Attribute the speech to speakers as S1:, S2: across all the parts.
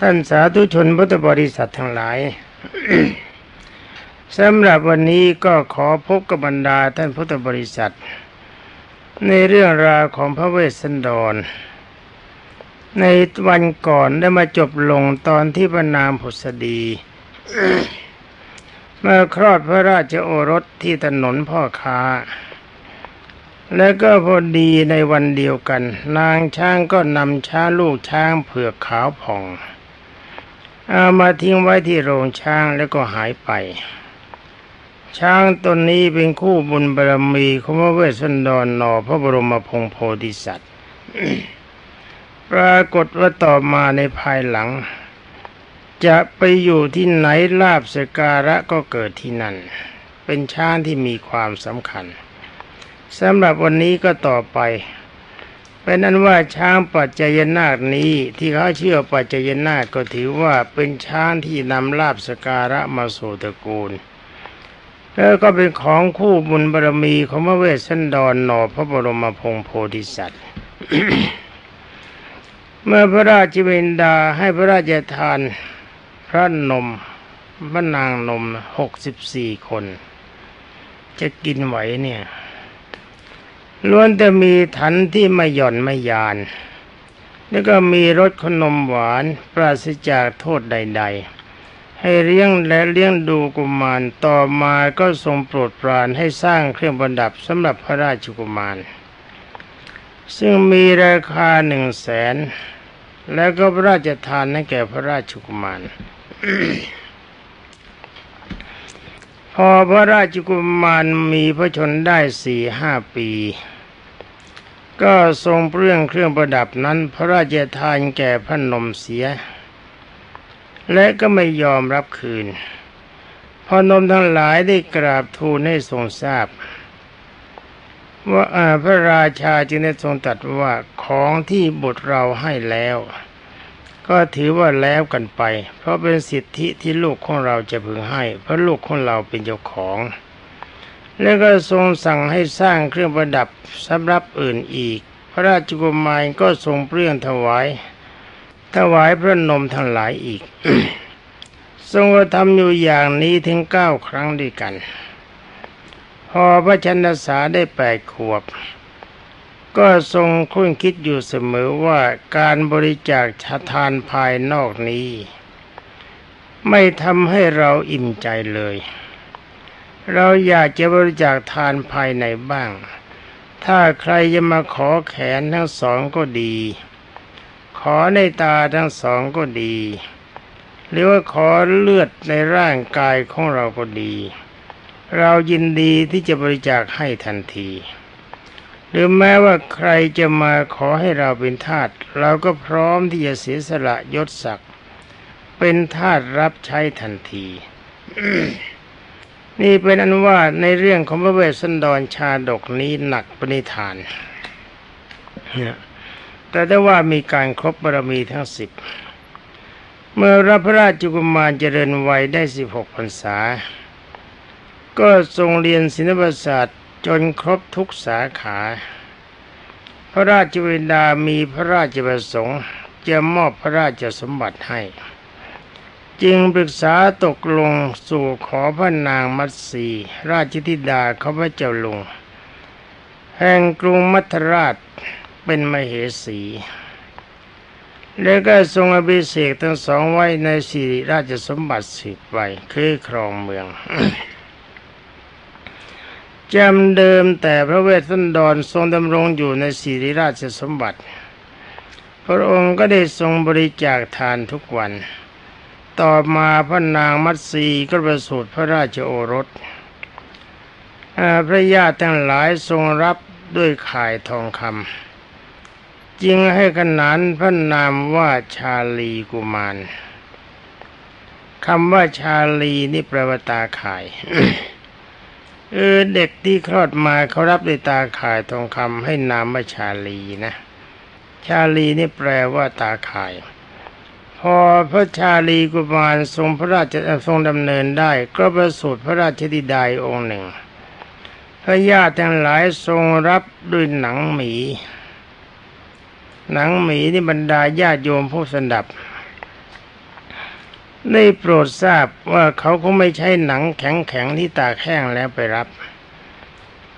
S1: ท่านสาธุชนพุทธบริษัททั้งหลายสำหรับวันนี้ก็ขอพบกับบรรดาท่านพุทธบริษัท ในเรื่องราวของพระเวสสันดร ในวันก่อนได้มาจบลงตอนที่พระนามผุสดีเมื่อคลอดพระราชโอรสที่ถนนพ่อค้า แล้วก็พอดีในวันเดียวกัน นางช้างก็นำช้างลูกช้างเผือกขาวผ่อง เอามาทิ้งไว้ที่โรงช้างแล้วก็หายไป ช้างตนนี้เป็นคู่บุญบารมีของพระเวสสันดรนอพระบรมพงศ์โพธิสัตว์ ปรากฏว่าต่อมาในภายหลัง จะไปอยู่ที่ไหนลาบสการะก็เกิดที่นั่น เป็นช้างที่มีความสำคัญ สำหรับวันนี้ก็ต่อไป เป็นนั้นว่าช้างปัจจยนาคนี้ที่เขาเชื่อปัจจยนาคก็ถือว่าเป็นช้างที่นำลาบสการะมาสู่ตระกูลแล้วก็เป็นของคู่บุญบารมีของพระเวสสันดรหนอพระบรมพงโพธิสัตว์ เมื่อพระราชวินดาให้พระราชทานพระนมพระนางนมหกสิบสี่คน จะกินไหวเนี่ย ล้วนแต่มีถันที่ไม่หย่อนไม่ยาน แล้วก็มีรสขนมหวานปราศจากโทษใด ๆ ให้เลี้ยงและเลี้ยงดูกุมารต่อมาก็ทรงโปรดปรานให้สร้างเครื่องประดับสำหรับพระราชกุมาร ซึ่งมีราคาหนึ่งแสนแล้วก็พระราชทานให้แก่พระราชกุมาร พอพระราชกุมารมีพระชนได้สี่ห้าปี ก็ทรงเปลื้องเครื่องประดับนั้นพระราชทานแก่พระนมเสีย และก็ไม่ยอมรับคืน พอนมทั้งหลายได้กราบทูลให้ทรงทราบ ว่าพระราชาจึงได้ทรงตรัสว่าของที่บุตรเราให้แล้ว ก็ถือว่าแล้วกันไป เพราะเป็นสิทธิที่ลูกของเราจะพึงให้ เพราะลูกของเราเป็นเจ้าของ แล้วก็ทรงสั่งให้สร้างเครื่องประดับสำหรับอื่นอีก พระราชกุมารก็ทรงเปลื้องถวาย ถวายพระนมทั้งหลายอีก ทรงกระทำอยู่อย่างนี้ถึงเก้าครั้งด้วยกัน พอพระชนสาได้แปดขวบ ก็ทรงคุ้นคิดอยู่เสมอว่าการบริจาคชาทานภายนอกนี้ ไม่ทำให้เราอิ่มใจเลย เราอยากจะบริจาคทานภายในบ้าง ถ้าใครจะมาขอแขนทั้งสองก็ดี ขอในตาทั้งสองก็ดี หรือว่าขอเลือดในร่างกายของเราก็ดี เรายินดีที่จะบริจาคให้ทันที หรือแม้ว่าใครจะมาขอให้เราเป็นทาสเราก็พร้อมที่จะเสียสละยศศักดิ์เป็นทาสรับใช้ทันที นี่เป็นอันว่าในเรื่องของพระเวสสันดรชาดกนี้หนักปณิธานเนี่ยแต่ได้ว่ามีการครบบารมีทั้งสิบ เมื่อรับพระราชกุมารเจริญวัยได้สิบหกพรรษา ก็ทรงเรียนศิลปศาสตร์จนครบทุกสาขา พระราชวินดามีพระราชประสงค์จะมอบพระราชสมบัติให้ จึงปรึกษาตกลงสู่ขอพระนางมัตสีราชธิดาเขาพระเจ้าลุง แห่งกรุงมัทราชเป็นมเหสี แล้วก็ทรงอภิเษกทั้งสองไว้ในสิริราชสมบัติสิบไว้คือครองเมืองจำเดิมแต่พระเวสสันดรทรงดำรงอยู่ในสิริราชสมบัติ พระองค์ก็ได้ทรงบริจาคทานทุกวัน ต่อมาพระนางมัตสีก็ประสูติพระราชโอรสพระญาติทั้งหลายทรงรับด้วยข่ายทองคำจึงให้ขนานพระนามว่าชาลีกุมารคำว่าชาลีนี่แปลว่าตาข่ายเออเด็กที่คลอดมาเขารับด้วยตาข่ายทองคำให้นามว่าชาลีนะ ชาลีนี่แปลว่าตาข่าย พอพระชาลีกุมารทรงพระราชทรงดำเนินได้ ก็ประสูติพระราชธิดาองค์หนึ่ง พระญาติทั้งหลายทรงรับด้วยหนังหมี หนังหมีนี่บรรดาญาติโยมผู้สนับได้โปรดทราบว่าเขาคงไม่ใช่หนังแข็งๆที่ตากแห้งแล้วไปรับ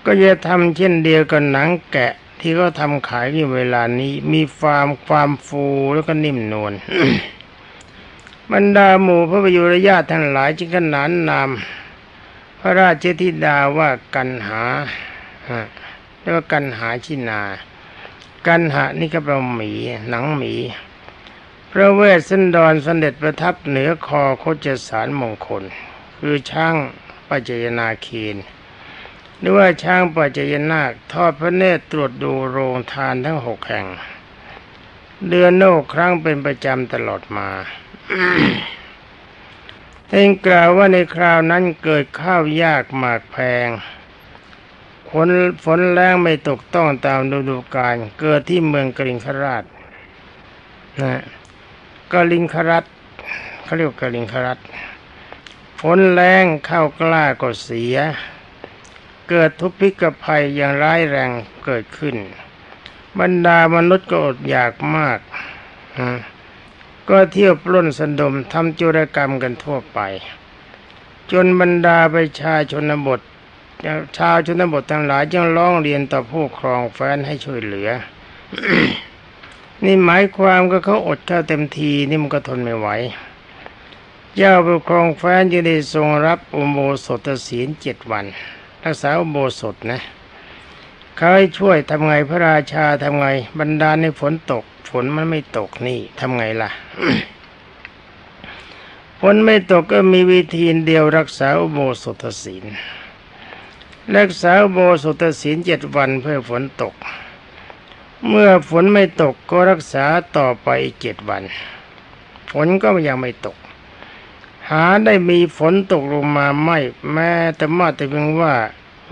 S1: ก็จะทำเช่นเดียวกับหนังแกะที่เขาทำขายในเวลานี้ มีความความฟูแล้วก็นิ่มนวล บรรดาหมู่พระประยุรญาติทั้งหลายจึงขนานนาม พระราชธิดาว่ากันหาเรียกว่ากันหาชินา กันหานี่ก็เป็นหมีหนังหมี พระเวสสันดรเสด็จประทับเหนือคอโคจสารมงคล คือช่างปัจจยนาคีนหรือว่าช่างปัจจยนาคทอดพระเนตรตรวจดูโรงทานทั้งหกแห่ง เดือนโนกครั้งเป็นประจำตลอดมา ท่านกล่าวว่าในคราวนั้นเกิดข้าวยากหมากแพงฝนฝนแรงไม่ตกต้องตามฤดูกาลเกิดที่เมืองกริงคราชนะกลิงครัตเขาเรียกกลิงครัตฝนแรงข้าวกล้าก็เสีย เกิดทุพพิกภัยอย่างร้ายแรงเกิดขึ้น บรรดามนุษย์ก็อดอยากมาก ก็เที่ยวปล้นสนดมทำจุรกรรมกันทั่วไป จนบรรดาประชาชนบทชาวชนบททั้งหลายจึงร้องเรียนต่อผู้ครองแฟนให้ช่วยเหลือ นี่หมายความก็เขาอดข้าวเต็มทีนี่มันก็ทนไม่ไหว เจ้าปกครองแฟนจึงได้ทรงรับอุโบสถศีลเจ็ดวันรักษาอุโบสถนะเขาให้ช่วยทำไงพระราชาทำไงบรรดาในฝนตก นมันไม่ตกนี่ทำไงล่ะ ฝนไม่ตกก็มีวิธีเดียวรักษาโบสถศีล รักษาโบสถศีลเจ็ดวันเพื่อฝนตก เมื่อฝนไม่ตกก็รักษาต่อไปอีกเจ็ดวัน ฝนก็ยังไม่ตก หาได้มีฝนตกลงมาไม่แม้แต่มาแต่เพียงว่า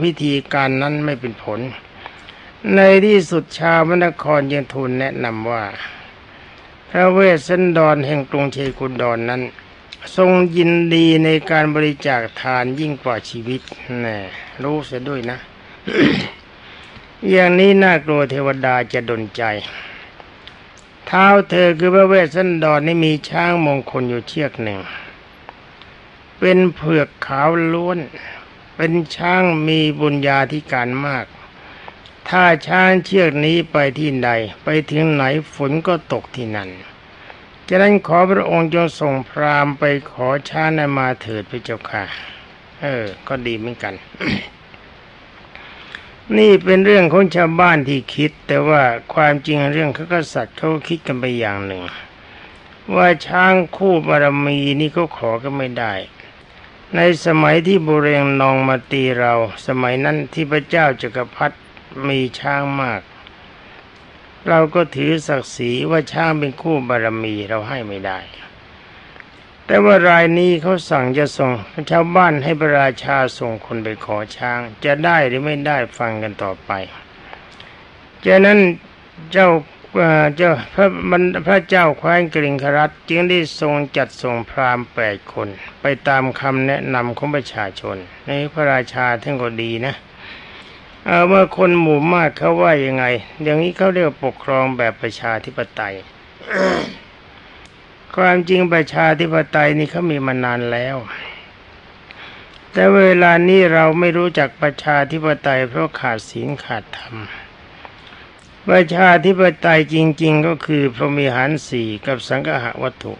S1: วิธีการนั้นไม่เป็นผล ในที่สุดชาวมนครยังทูลแนะนำว่า พระเวสสันดรแห่งกรุงเชกุนดอนนั้น ทรงยินดีในการบริจาคทานยิ่งกว่าชีวิตแน่รู้เสียด้วยนะ อย่างนี้น่ากลัวเทวดาจะดนใจเท้าเธอคือพระเวสสันดรนี่มีช้างมงคลอยู่เชือกหนึ่ง เป็นเผือกขาวล้วน เป็นช้างมีบุญญาธิการมาก ถ้าช้างเชือกนี้ไปที่ใด ไปถึงไหนฝนก็ตกที่นั่นจะนั้นขอพระองค์จงส่งพรามไปขอช้างนมาเถิดพระเจ้าค่ะ เออ ก็ดีเหมือนกัน นี่เป็นเรื่องของชาวบ้านที่คิด แต่ว่าความจริงเรื่องข้ากษัตริย์เขาคิดกันไปอย่างหนึ่ง ว่าช้างคู่บารมีนี่เขาขอก็ไม่ได้ในสมัยที่บุเรงนองมาตีเรา สมัยนั้นที่พระเจ้าจักรพรรดิ มีช้างมาก เราก็ถือศักดิ์ศรีว่าช้างเป็นคู่บารมีเราให้ไม่ได้ แต่ว่ารายนี้เขาสั่งจะส่งชาวบ้านให้พระราชาส่งคนไปขอช้าง จะได้หรือไม่ได้ฟังกันต่อไปจากนั้นเจ้าเจ้าพระมันพระเจ้าแคว้นกริงครัตจึงได้ทรงจัดส่งพราหมณ์แปดคน ไปตามคำแนะนำของประชาชนในพระราชาท่านก็ดีนะ เอาเมื่อคนหมู่มากเขาว่ายังไง อย่างนี้เขาเรียกปกครองแบบประชาธิปไตย ความจริงประชาธิปไตยนี่เขามีมานานแล้ว แต่เวลานี้เราไม่รู้จักประชาธิปไตยเพราะขาดศีลขาดธรรมประชาธิปไตยจริง ๆ ก็คือพรหมิหารสี่กับสังฆะวัตถุ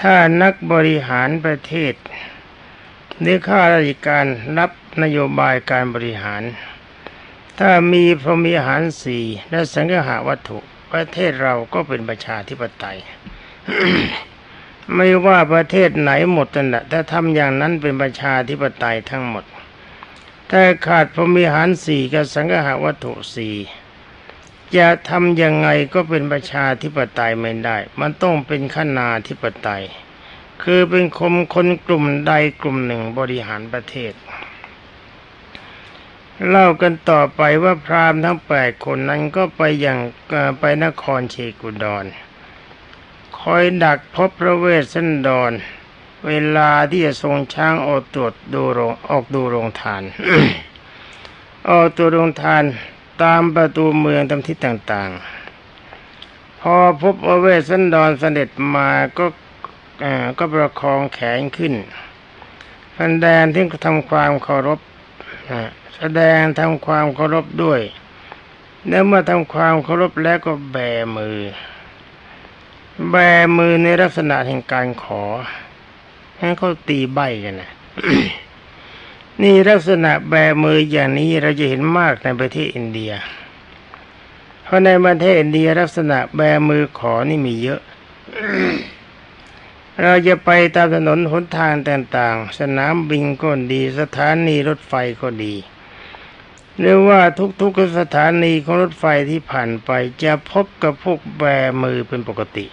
S1: ถ้านักบริหารประเทศ หรือข้าราชการรับนโยบายการบริหาร ถ้ามีพรหมิหารสี่และสังฆะวัตถุ ประเทศเราก็เป็นประชาธิปไตย ไม่ว่าประเทศไหนหมดนั่นแหละถ้าทำอย่างนั้นเป็นประชาธิปไตยทั้งหมด ถ้าขาดพรหมิหารสี่กับสังฆาวัตถุสี่จะทำยังไงก็เป็นประชาธิปไตยไม่ได้ มันต้องเป็นขนาธิปไตย คือเป็นคมคนกลุ่มใดกลุ่มหนึ่งบริหารประเทศ เล่ากันต่อไปว่าพราหมณ์ทั้งแปดคนนั้นก็ไปอย่างไปนครเชกุดอนคอยดักพบพระเวสสันดร เวลาที่จะทรงช้างออกตรวจดูโรงออกดูโรงทาน ออกตัวโรงทานตามประตูเมืองตามทิศต่างๆ พอพบว่าเวสสันดรเสด็จมาก็ ก็ประคองแขนขึ้นแสดงที่ทำความเคารพแสดงทำความเคารพด้วยแล้วเมื่อทำความเคารพแล้วก็แบมือ แบมือในลักษณะแห่งการขอ ให้เขาตีใบกันนะนี่ลักษณะแบมืออย่างนี้เราจะเห็นมากในประเทศอินเดีย เพราะในประเทศอินเดียลักษณะแบมือขอนี่มีเยอะ เราจะไปตามถนนหนทางต่างๆ สนามบินก็ดี สถานีรถไฟก็ดีหรือว่าทุกๆสถานีของรถไฟที่ผ่านไปจะพบกับพวกแบมือเป็นปกติ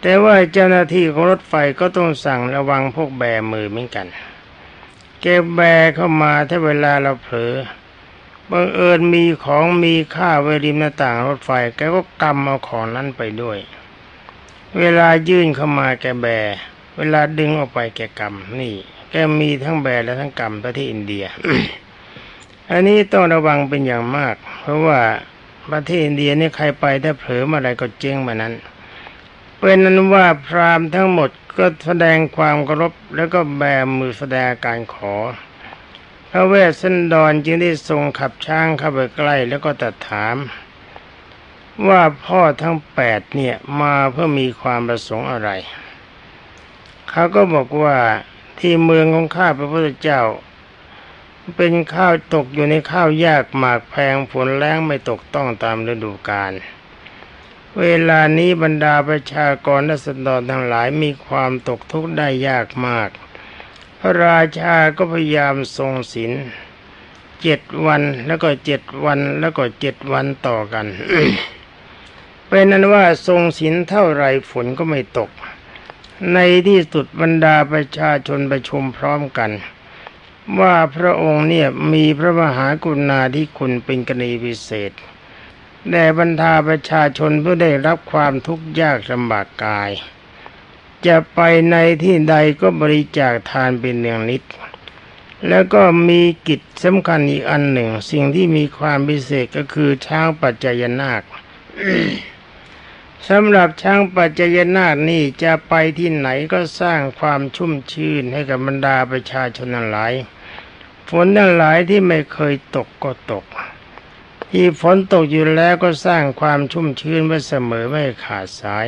S1: แต่ว่าเจ้าหน้าที่ของรถไฟก็ต้องสั่งระวังพวกแบมือเหมือนกันแกแบเข้ามาถ้าเวลาเราเผลอบังเอิญมีของมีค่าไว้ริมหน้าต่างรถไฟแกก็กำเอาของนั้นไปด้วย เวลายื่นเข้ามาแกแบ เวลาดึงออกไปแกกำนี่ แกมีทั้งแบและทั้งกรรมประเทศอินเดีย อันนี้ต้องระวังเป็นอย่างมาก เพราะว่าประเทศอินเดียนี่ใครไปถ้าเผลอมาอะไรก็เจ๊งมานั้น เป็นนั้นว่าพราหมณ์ทั้งหมดก็แสดงความเคารพแล้วก็แบมือแสดงการขอ พระเวสสันดรจึงได้ทรงขับช้างเข้าไปใกล้แล้วก็ตัดถาม ว่าพ่อทั้งแปดเนี่ยมาเพื่อมีความประสงค์อะไร เขาก็บอกว่าที่เมืองของข้าพระพุทธเจ้า เป็นข้าวตกอยู่ในข้าวยากหมากแพงฝนแรงไม่ตกต้องตามฤดูกาลเวลานี้บรรดาประชากรและสัตว์ทั้งหลายมีความตกทุกข์ได้ยากมาก พระราชาก็พยายามทรงศีลเจ็ดวันแล้วก็เจ็ดวันแล้วก็เจ็ดวันต่อกัน เป็นนั้นว่าทรงศีลเท่าไรฝนก็ไม่ตก ในที่สุดบรรดาประชาชนประชุมพร้อมกัน ว่าพระองค์เนี่ยมีพระมหากรุณาธิคุณเป็นกรณีพิเศษแด่บรรดาประชาชนเพื่อได้รับความทุกข์ยากลำบากกาย จะไปในที่ใดก็บริจาคทานเป็นเนืองนิด แล้วก็มีกิจสำคัญอีกอันหนึ่ง สิ่งที่มีความพิเศษก็คือช้างปัจจยนาค สำหรับช้างปัจจยนาคนี่จะไปที่ไหนก็สร้างความชุ่มชื่นให้กับบรรดาประชาชนหลาย ฝนทั้งหลายที่ไม่เคยตกก็ตก ที่ฝนตกอยู่แล้วก็สร้างความชุ่มชื้นไว้เสมอไม่ขาดสาย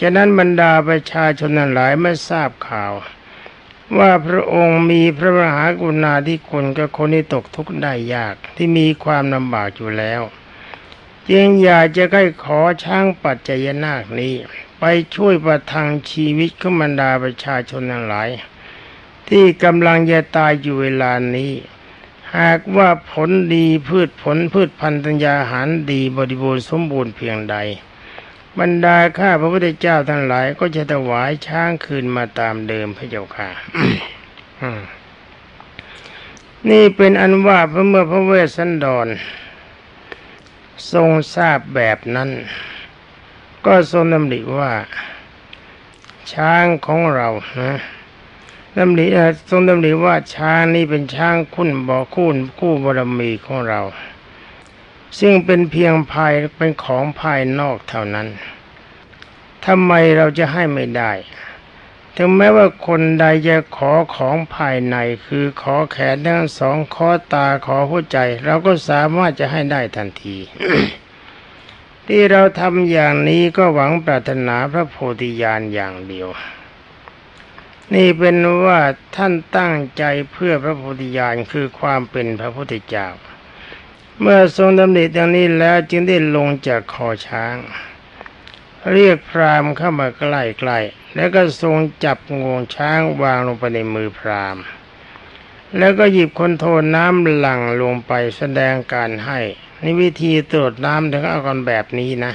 S1: ฉะนั้นบรรดาประชาชนหลายไม่ทราบข่าว ว่าพระองค์มีพระมหากรุณาธิคุณกับคนที่ตกทุกข์ได้ยากที่มีความลำบากอยู่แล้ว จึงอยากจะใกล้ขอช้างปัจจยนาคนี้ ไปช่วยประทังชีวิตขบรรดาประชาชนทั้งหลาย ที่กำลังจะตายอยู่เวลานี้ หากว่าผลดีพืชผลพืชพันธัญญาหารดีบริบูรณ์สมบูรณ์เพียงใด บรรดาข้าพระพุทธเจ้าทั้งหลาย ก็จะถวายช้างคืนมาตามเดิมพระเจ้าค่ะนี่เป็นอันว่าพระเมื่อพระเวสสันดร ทรงทราบแบบนั้น ก็ทรงดำริว่า ช้างของเรานะดำริทรงดำริว่าช้างนี้เป็นช้างคุณบ่อคู่คู่บารมีของเรา ซึ่งเป็นเพียงภายเป็นของภายนอกเท่านั้นทำไมเราจะให้ไม่ได้ ถึงแม้ว่าคนใดจะขอของภายในคือขอแขนทั้งสองขอตาขอหัวใจ เราก็สามารถจะให้ได้ทันที ที่เราทำอย่างนี้ก็หวังปรารถนาพระโพธิญาณอย่างเดียว นี่เป็นว่าท่านตั้งใจเพื่อพระโพธิญาณคือความเป็นพระพุทธเจ้า เมื่อทรงดำริดังนี้แล้วจึงได้ลงจากคอช้าง เรียกพรามเข้ามาใกล้ๆ แล้วก็ทรงจับงวงช้างวางลงไปในมือพรามแล้วก็หยิบคนโทนน้ำหลั่งลงไปแสดงการให้นี่วิธีตรวจน้ำถึงเอากันแบบนี้นะ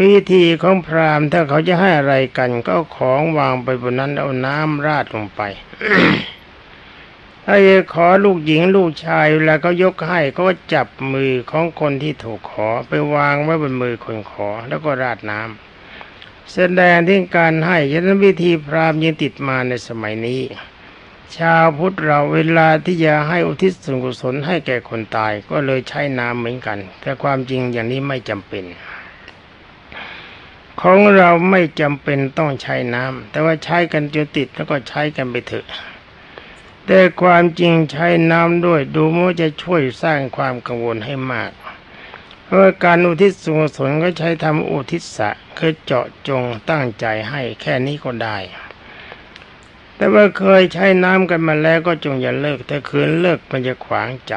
S1: วิธีของพรามถ้าเขาจะให้อะไรกัน ก็ของวางไปบนนั้นเอาน้ำราดลงไปถ้าจะขอลูกหญิงลูกชายเวลาเขายกให้ก็จับมือของคนที่ถูกขอไปวางไว้บนมือคนขอแล้วก็ราดน้ำ แสดงที่การให้ยันวิธีพราหมณ์ยังติดมาในสมัยนี้ ชาวพุทธเราเวลาที่จะให้อุทิศส่วนกุศลให้แก่คนตายก็เลยใช้น้ำเหมือนกัน แต่ความจริงอย่างนี้ไม่จำเป็น ของเราไม่จำเป็นต้องใช้น้ำแต่ว่าใช้กันจนติดแล้วก็ใช้กันไปเถอะแต่ความจริงใช้น้ำด้วยดูมันจะช่วยสร้างความกังวลให้มาก เพราะการอุทิศส่วนกุศลก็ใช้ทำอุทิศะคือเจาะจงตั้งใจให้แค่นี้ก็ได้ แต่ว่าเคยใช้น้ำกันมาแล้วก็จงอย่าเลิกถ้าคืนเลิกมันจะขวางใจ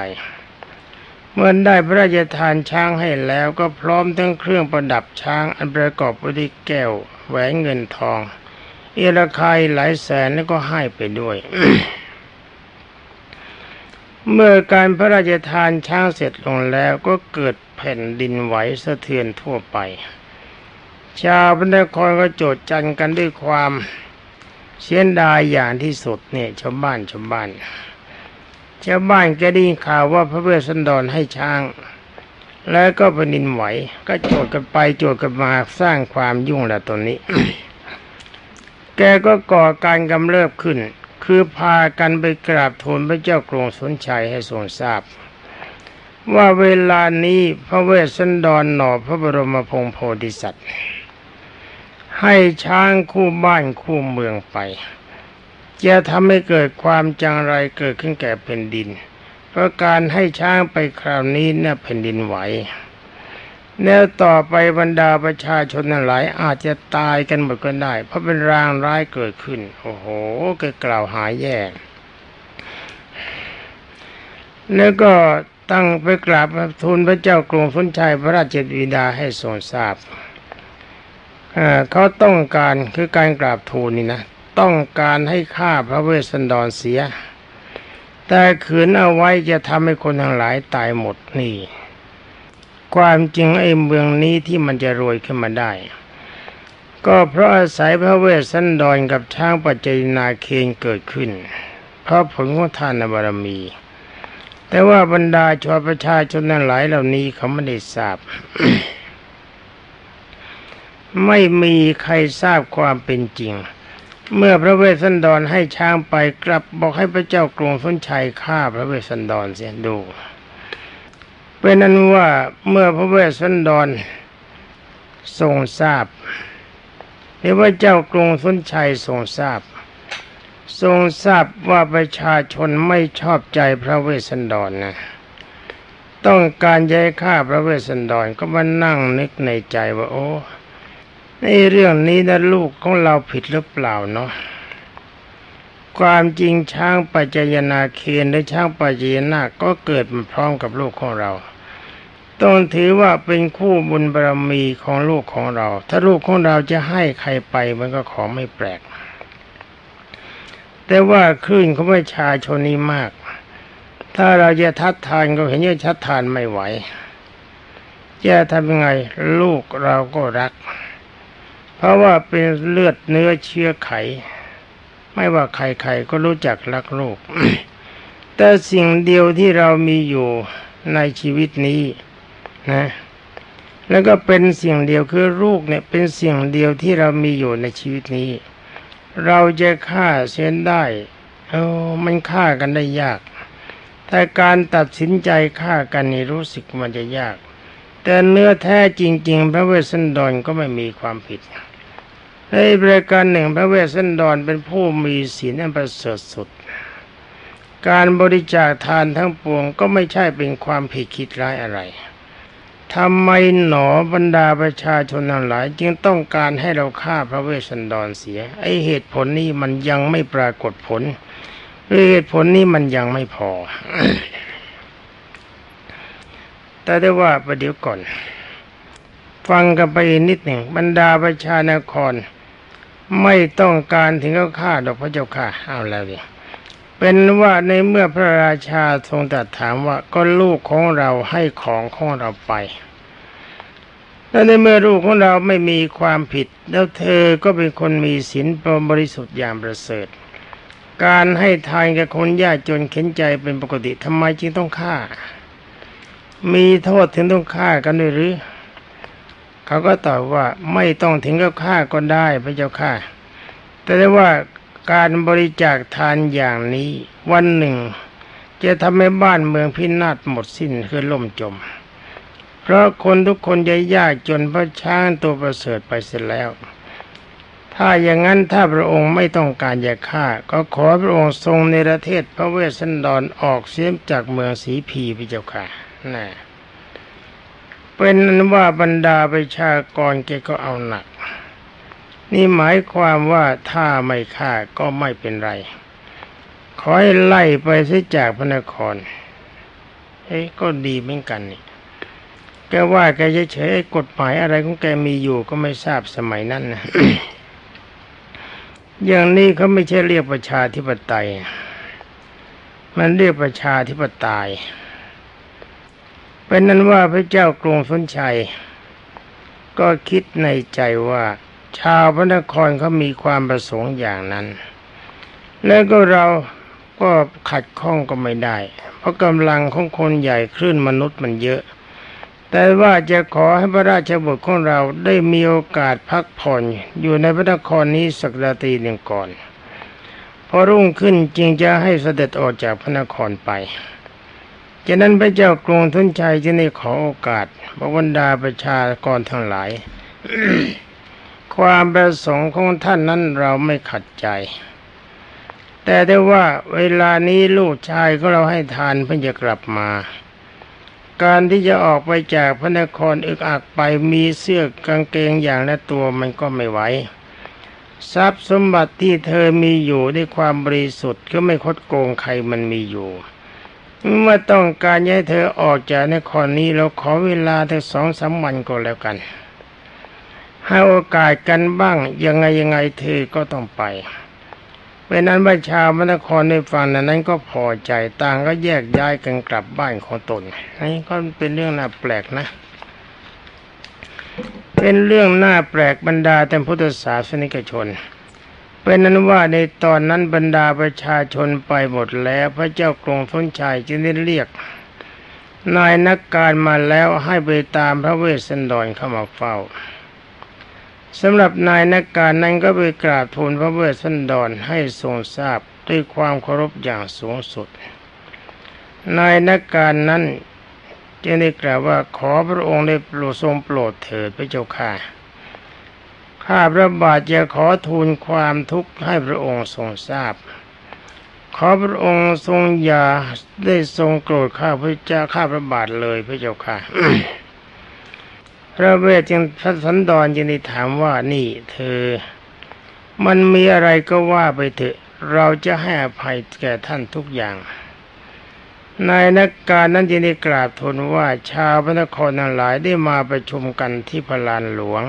S1: เมื่อได้พระราชทานช้างให้แล้วก็พร้อมทั้งเครื่องประดับช้างอันประกอบไปด้วยแก้ว แหวนเงินทอง เอราคายหลายแสนแล้วก็ให้ไปด้วย เมื่อการพระราชทานช้างเสร็จลงแล้วก็เกิดแผ่นดินไหวสะเทือนทั่วไป ชาวพระนครก็โจดจันกันด้วยความเสียดายอย่างที่สุดเนี่ยชาวบ้านชาวบ้านชาวบ้านก็ได้ยินข่าวว่าพระเวสสันดรให้ช้าง แล้วก็แผ่นดินไหว ก็โจดกันไปโจดกันมาสร้างความยุ่งละตอนนี้ แกก็ก่อการกำเริบขึ้น คือพากันไปกราบทูลพระเจ้ากรุงสนชัยให้ทรงทราบ ว่าเวลานี้พระเวสสันดรหน่อพระบรมพงโพธิสัตว์ ให้ช้างคู่บ้านคู่เมืองไป จะทำให้เกิดความจังไรเกิดขึ้นแก่แผ่นดิน เพราะการให้ช้างไปคราวนี้เน่ะแผ่นดินไหว แล้วต่อไปบรรดาประชาชนทั้งหลาย อาจจะตายกันหมดก็ได้ เพราะเป็นรางร้ายเกิดขึ้น โอ้โหก็กล่าวหายแย่แล้วก็ตั้งไปกราบทูลพระเจ้ากรุงสนชัยพระราชบิดาให้ทรงทราบเอ่อเขาต้องการคือการกราบทูลนี่นะ ต้องการให้ฆ่าพระเวสสันดรเสีย แต่ขืนเอาไว้จะทำให้คนทั้งหลายตายหมดนี่ ความจริงไอ้เมืองนี้ที่มันจะรวยขึ้นมาได้ ก็เพราะอาศัยพระเวสสันดรกับช้างปัจจนาเคนเกิดขึ้น เพราะผลของทานบารมี แต่ว่าบรรดาชาวประชาชนทั้งหลายเหล่านี้เขาไม่ได้ทราบ ไม่มีใครทราบความเป็นจริง เมื่อพระเวสสันดรให้ช้างไปกลับบอกให้พระเจ้ากรุงสนชัยฆ่าพระเวสสันดรเสียดู เป็นอันว่าเมื่อพระเวสสันดรทรงทราบหรือว่าเจ้ากรุงสนชัยทรงทราบ ทรงทราบว่าประชาชนไม่ชอบใจพระเวสสันดรนะต้องการย้ายฆ่าพระเวสสันดรก็มานั่งนึกในใจว่าโอ้ในเรื่องนี้นะลูกของเราผิดหรือเปล่าเนาะ ความจริงช้างปัจจยนาเคนหรือช้างปัจจยนาก็เกิดมาพร้อมกับลูกของเรา ต้องถือว่าเป็นคู่บุญบารมีของลูกของเรา ถ้าลูกของเราจะให้ใครไปมันก็ของไม่แปลก แต่ว่าคลื่นเของประชาชนนี้มาก ถ้าเราจะทัดทานก็เห็นว่าทัดทานไม่ไหว จะทำยังไงลูกเราก็รัก เพราะว่าเป็นเลือดเนื้อเชื้อไข ไม่ว่าใครๆก็รู้จักรักลูกแต่สิ่งเดียวที่เรามีอยู่ในชีวิตนี้นะ แล้วก็เป็นสิ่งเดียวคือลูกเนี่ยเป็นสิ่งเดียวที่เรามีอยู่ในชีวิตนี้ เราจะฆ่าเส้นได้เออมันฆ่ากันได้ยาก แต่การตัดสินใจฆ่ากันนี่รู้สึกมันจะยาก แต่เนื้อแท้จริง ๆ พระเวสสันดรก็ไม่มีความผิด ในบริการหนึ่งพระเวสสันดรเป็นผู้มีศีลอันประเสริฐสุด การบริจาคทานทั้งปวงก็ไม่ใช่เป็นความผิดคิดร้ายอะไรทำไมหนอบรรดาประชาชนทั้งหลาย จึงต้องการให้เราฆ่าพระเวสสันดรเสีย ไอเหตุผลนี้มันยังไม่ปรากฏผลเหตุผลนี้มันยังไม่พอ แต่ได้ว่าประเดี๋ยวก่อน ฟังกันไปนิดหนึ่งบรรดาประชานคร ไม่ต้องการถึงกับฆ่าดอกพระเจ้าค่ะเอาแล้วดิเป็นว่าในเมื่อพระราชาทรงตรัสถามว่าก็ลูกของเราให้ของของเราไปและในเมื่อลูกของเราไม่มีความผิด แล้วเธอก็เป็นคนมีศีลบริสุทธิ์อย่างประเสริฐ การให้ทานกับคนยากจนเข็นใจเป็นปกติทำไมจึงต้องฆ่า มีโทษถึงต้องฆ่ากันด้วยหรือ เขาก็ตอบว่าไม่ต้องถึงกับฆ่าก็ได้พระเจ้าค่ะ แต่ได้ว่าการบริจาคทานอย่างนี้วันหนึ่ง จะทำให้บ้านเมืองพินาศหมดสิ้นคือล่มจม เพราะคนทุกคนจะยากจนพระช้างตัวประเสริฐไปเสร็จแล้ว ถ้าอย่างนั้นถ้าพระองค์ไม่ต้องการจะฆ่า ก็ขอพระองค์ทรงในประเทศพระเวสสันดรออกเสียมจากเมืองสีพีพระเจ้าค่ะนะ เป็นนั้นว่าบรรดาประชากรแกก็เอาหนัก นี่หมายความว่าถ้าไม่ฆ่าก็ไม่เป็นไร ขอให้ไล่ไปเสียจากพระนครเอ้ก็ดีเหมือนกันนี่แกว่าแกเฉยๆกฎหมายอะไรของแกมีอยู่ก็ไม่ทราบสมัยนั้นนะอย่างนี้เขาไม่ใช่เรียกประชาธิปไตย มันเรียกประชาธิปไตย เป็นนั้นว่าพระเจ้ากรุงสนชัย ก็คิดในใจว่า ชาวพระนครเขามีความประสงค์อย่างนั้น แล้วก็เราก็ขัดข้องก็ไม่ได้ เพราะกำลังของคนใหญ่คลื่นมนุษย์มันเยอะ แต่ว่าจะขอให้พระราชบุตรของเราได้มีโอกาสพักผ่อนอยู่ในพระนครนี้สักราตรีหนึ่งก่อน พอรุ่งขึ้นจึงจะให้เสด็จออกจากพระนครไป จากนั้นพระเจ้ากรุงทุนชัยจึงได้ขอโอกาสบรรดาประชากรทั้งหลาย ความประสงค์ของท่านนั้นเราไม่ขัดใจ แต่ได้ว่าเวลานี้ลูกชายของเราให้ทานเพื่อจะกลับมา การที่จะออกไปจากพระนครอึกอักไปมีเสื้อกางเกงอย่างละตัวมันก็ไม่ไหวทรัพย์สมบัติที่เธอมีอยู่ด้วยความบริสุทธิ์ก็ไม่คดโกงใครมันมีอยู่ เมื่อต้องการให้เธอออกจากนครนี้เราขอเวลาเธอสองสามวันก็แล้วกัน ให้โอกาสกันบ้างยังไงยังไงเธอก็ต้องไปเป็นนั้นว่าชาวมนครในฝั่งนั้นก็พอใจต่างก็แยกย้ายกันกลับบ้านของตนนี่ก็เป็นเรื่องน่าแปลกนะ เป็นเรื่องน่าแปลกบรรดาแต่พุทธศาสนิกชน เป็นนั้นว่าในตอนนั้นบรรดาประชาชนไปหมดแล้วพระเจ้ากรงทนชัยจึงได้เรียก นายนักการมาแล้วให้ไปตามพระเวสสันดรเข้ามาเฝ้าสำหรับนายนักการนั้นก็ไปกราบทูลพระเวสสันดรให้ทรงทราบด้วยความเคารพอย่างสูงสุด นายนักการนั้นจึงได้กล่าวว่าขอพระองค์ได้โปรดทรงโปรดเถิดพระเจ้าค่ะ ข้าพระบาทจะขอทูลความทุกข์ให้พระองค์ทรงทราบ ขอพระองค์ทรงอย่าได้ทรงโกรธข้าพระเจ้าข้าพระบาทเลยพระเจ้าค่ะ พระเวทจึงพระสันดรจึงได้ถามว่านี่เธอ มันมีอะไรก็ว่าไปเถอะเราจะให้อภัยแก่ท่านทุกอย่างนายนักการนั้นจึงได้กราบทูลว่าชาวพระนครทั้งหลายได้มาประชุมกันที่พลานหลวง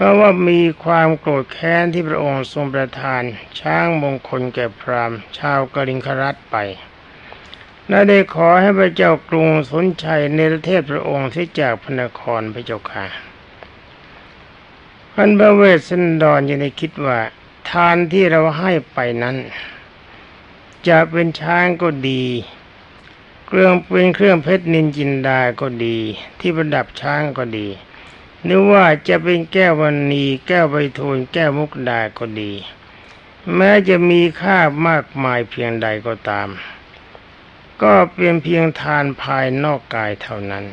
S1: เพราะว่ามีความโกรธแค้นที่พระองค์ทรงประทาน ช้างมงคลแก่พราหมณ์ ชาวกริงครัตไปและได้ขอให้พระเจ้ากรุงสนชัยในประเทศพระองค์ที่จากพระนครพระเจ้าค่ะพันพระเวสสันดรยังได้คิดว่า ทานที่เราให้ไปนั้น จะเป็นช้างก็ดีเครื่องเป็นเครื่องเพชรนินจินดาก็ดี ที่ประดับช้างก็ดี หรือว่าจะเป็นแก้ววันนีแก้วใบทูลแก้วมุกดาก็ดี แม้จะมีค่ามากมายเพียงใดก็ตาม ก็เป็นเพียงทานภายนอกกายเท่านั้น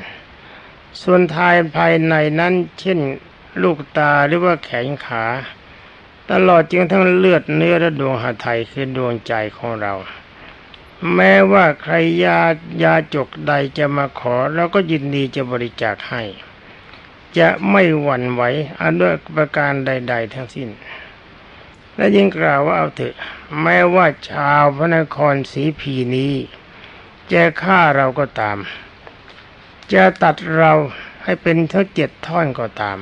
S1: ส่วนทานภายในนั้น เช่นลูกตาหรือว่าแขนขา ตลอดจึงทั้งเลือดเนื้อและดวงหาไทยคือดวงใจของเรา แม้ว่าใครยายาจกใดจะมาขอเราก็ยินดีจะบริจาคให้ จะไม่หวั่นไหวอันด้วยประการใด ๆ ทั้งสิ้น และยิ่งกล่าวว่าเอาเถอะ แม้ว่าชาวพระนครสีพีนี้ จะฆ่าเราก็ตาม จะตัดเราให้เป็นเท่าเจ็ดท่อนก็ตาม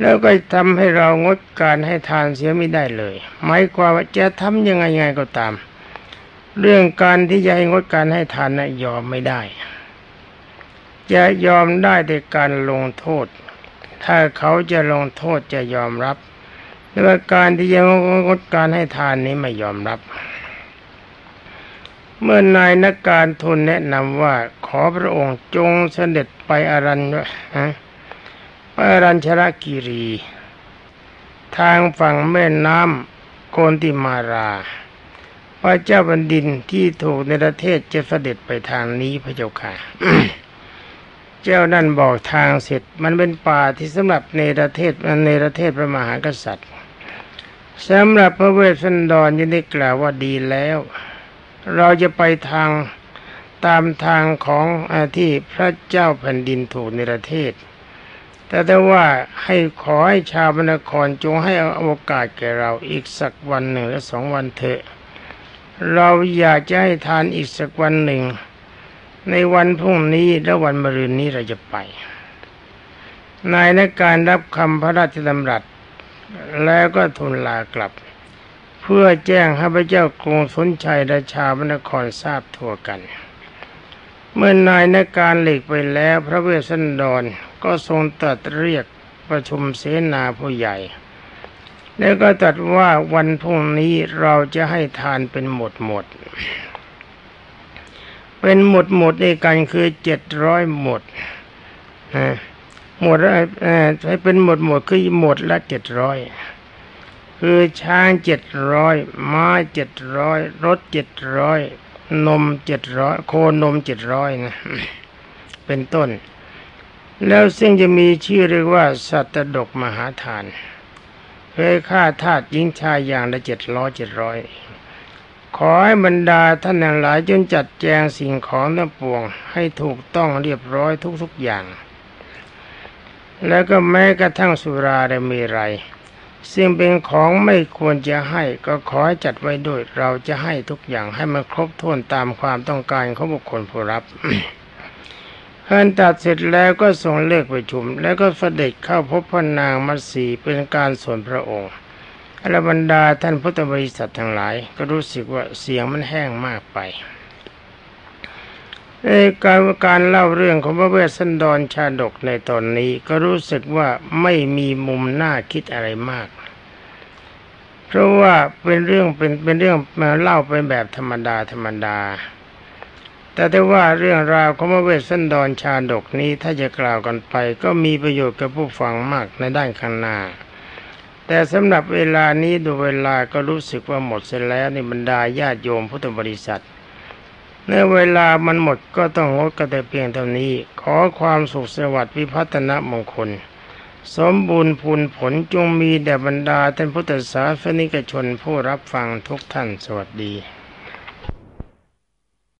S1: แล้วก็ทำให้เรางดการให้ทานเสียไม่ได้เลย หมายความว่าจะทำยังไงไงก็ตาม เรื่องการที่จะให้งดการให้ทานนะยอมไม่ได้ จะยอมได้แต่การลงโทษ ถ้าเขาจะลงโทษจะยอมรับแต่ว่าการที่จะงดการให้ทานนี้ไม่ยอมรับ เมื่อนายนักการทูลแนะนำว่าขอพระองค์จงเสด็จไปอารันไปอารัญชรกิรี ทางฝั่งแม่น้ำโกนติมาราพระเจ้าบันดินที่ถูกในประเทศจะเสด็จไปทางนี้พระเจ้าค่ะ เจ้านั่นบอกทางเสร็จมันเป็นป่าที่สำหรับในประเทศในประเทศพระมหากษัตริย์สำหรับพระเวสสันดรยังได้กล่าวว่าดีแล้ว เราจะไปทางตามทางของอที่พระเจ้าแผ่นดินถูกในประเทศ แต่แต่ว่าให้ขอให้ชาวบรรครจงให้โอกาสแก่เราอีกสักวันหนึ่งและสองวันเถอะ เราอยากจะให้ทานอีกสักวันหนึ่ง ในวันพรุ่งนี้และวันมะรืนนี้เราจะไป นายในการรับคำพระราชดำรัส แล้วก็ทูลลากลับ เพื่อแจ้งให้พระเจ้ากรุงสนชัยและชาวบรรครทราบทั่วกัน เมื่อนายในการหลีกไปแล้วพระเวสสันดรก็ทรงตรัสเรียกประชุมเสนาผู้ใหญ่ แล้วก็ตรัสว่าวันพรุ่งนี้เราจะให้ทานเป็นหมดหมด เป็นหมดหมดในกันคือเจ็ดร้อยหมดนะหมดให้เป็นหมดหมดคือหมดละเจ็ดร้อยคือช้างเจ็ดร้อยม้าเจ็ดร้อยรถเจ็ดร้อยนมเจ็ดร้อยโคนมเจ็ดร้อยนะเป็นต้น แล้วซึ่งจะมีชื่อเรียกว่า สัตดกมหาทานเคยฆ่าทาสหญิงชายอย่างละเจ็ดร้อยเจ็ดร้อย ขอให้บรรดาท่านทั้งหลายจนจัดแจงสิ่งของทั้งปวง ให้ถูกต้องเรียบร้อยทุกๆอย่าง แล้วก็แม้กระทั่งสุราได้มีไรซึ่งเป็นของไม่ควรจะให้ก็ขอให้จัดไว้ด้วยเราจะให้ทุกอย่างให้มันครบถ้วนตามความต้องการของบุคคลผู้รับเพิ่นตัดเสร็จแล้วก็ส่งเลิกประชุม แล้วก็เสด็จเข้าพบพระนางมัสีเป็นการส่วนพระองค์ อรบรรดาท่านพุทธบริษัททั้งหลาย ก็รู้สึกว่าเสียงมันแห้งมากไปในการการเล่าเรื่องของพระเวสสันดรชาดกในตอนนี้ก็รู้สึกว่าไม่มีมุมน่าคิดอะไรมาก เพราะว่าเป็นเรื่องเป็นเป็นเรื่องมาเล่าเป็นแบบธรรมดาธรรมดา แต่ได้ว่าเรื่องราวของพระเวสสันดรชาดกนี้ถ้าจะกล่าวกันไป ก็มีประโยชน์กับผู้ฟังมากในด้านข้างหน้า แต่สำหรับเวลานี้ดูเวลาก็รู้สึกว่าหมดเสร็จแล้วในบรรดาญาติโยมพุทธบริษัทเมื่อเวลามันหมดก็ต้องงดกันแต่เพียงเท่านี้ ขอความสุขสวัสดิ์วิพัฒนมงคล สมบูรณ์พูนผลจงมีแด่บรรดาท่านพุทธศาสนิกชนผู้รับฟังทุกท่านสวัสดี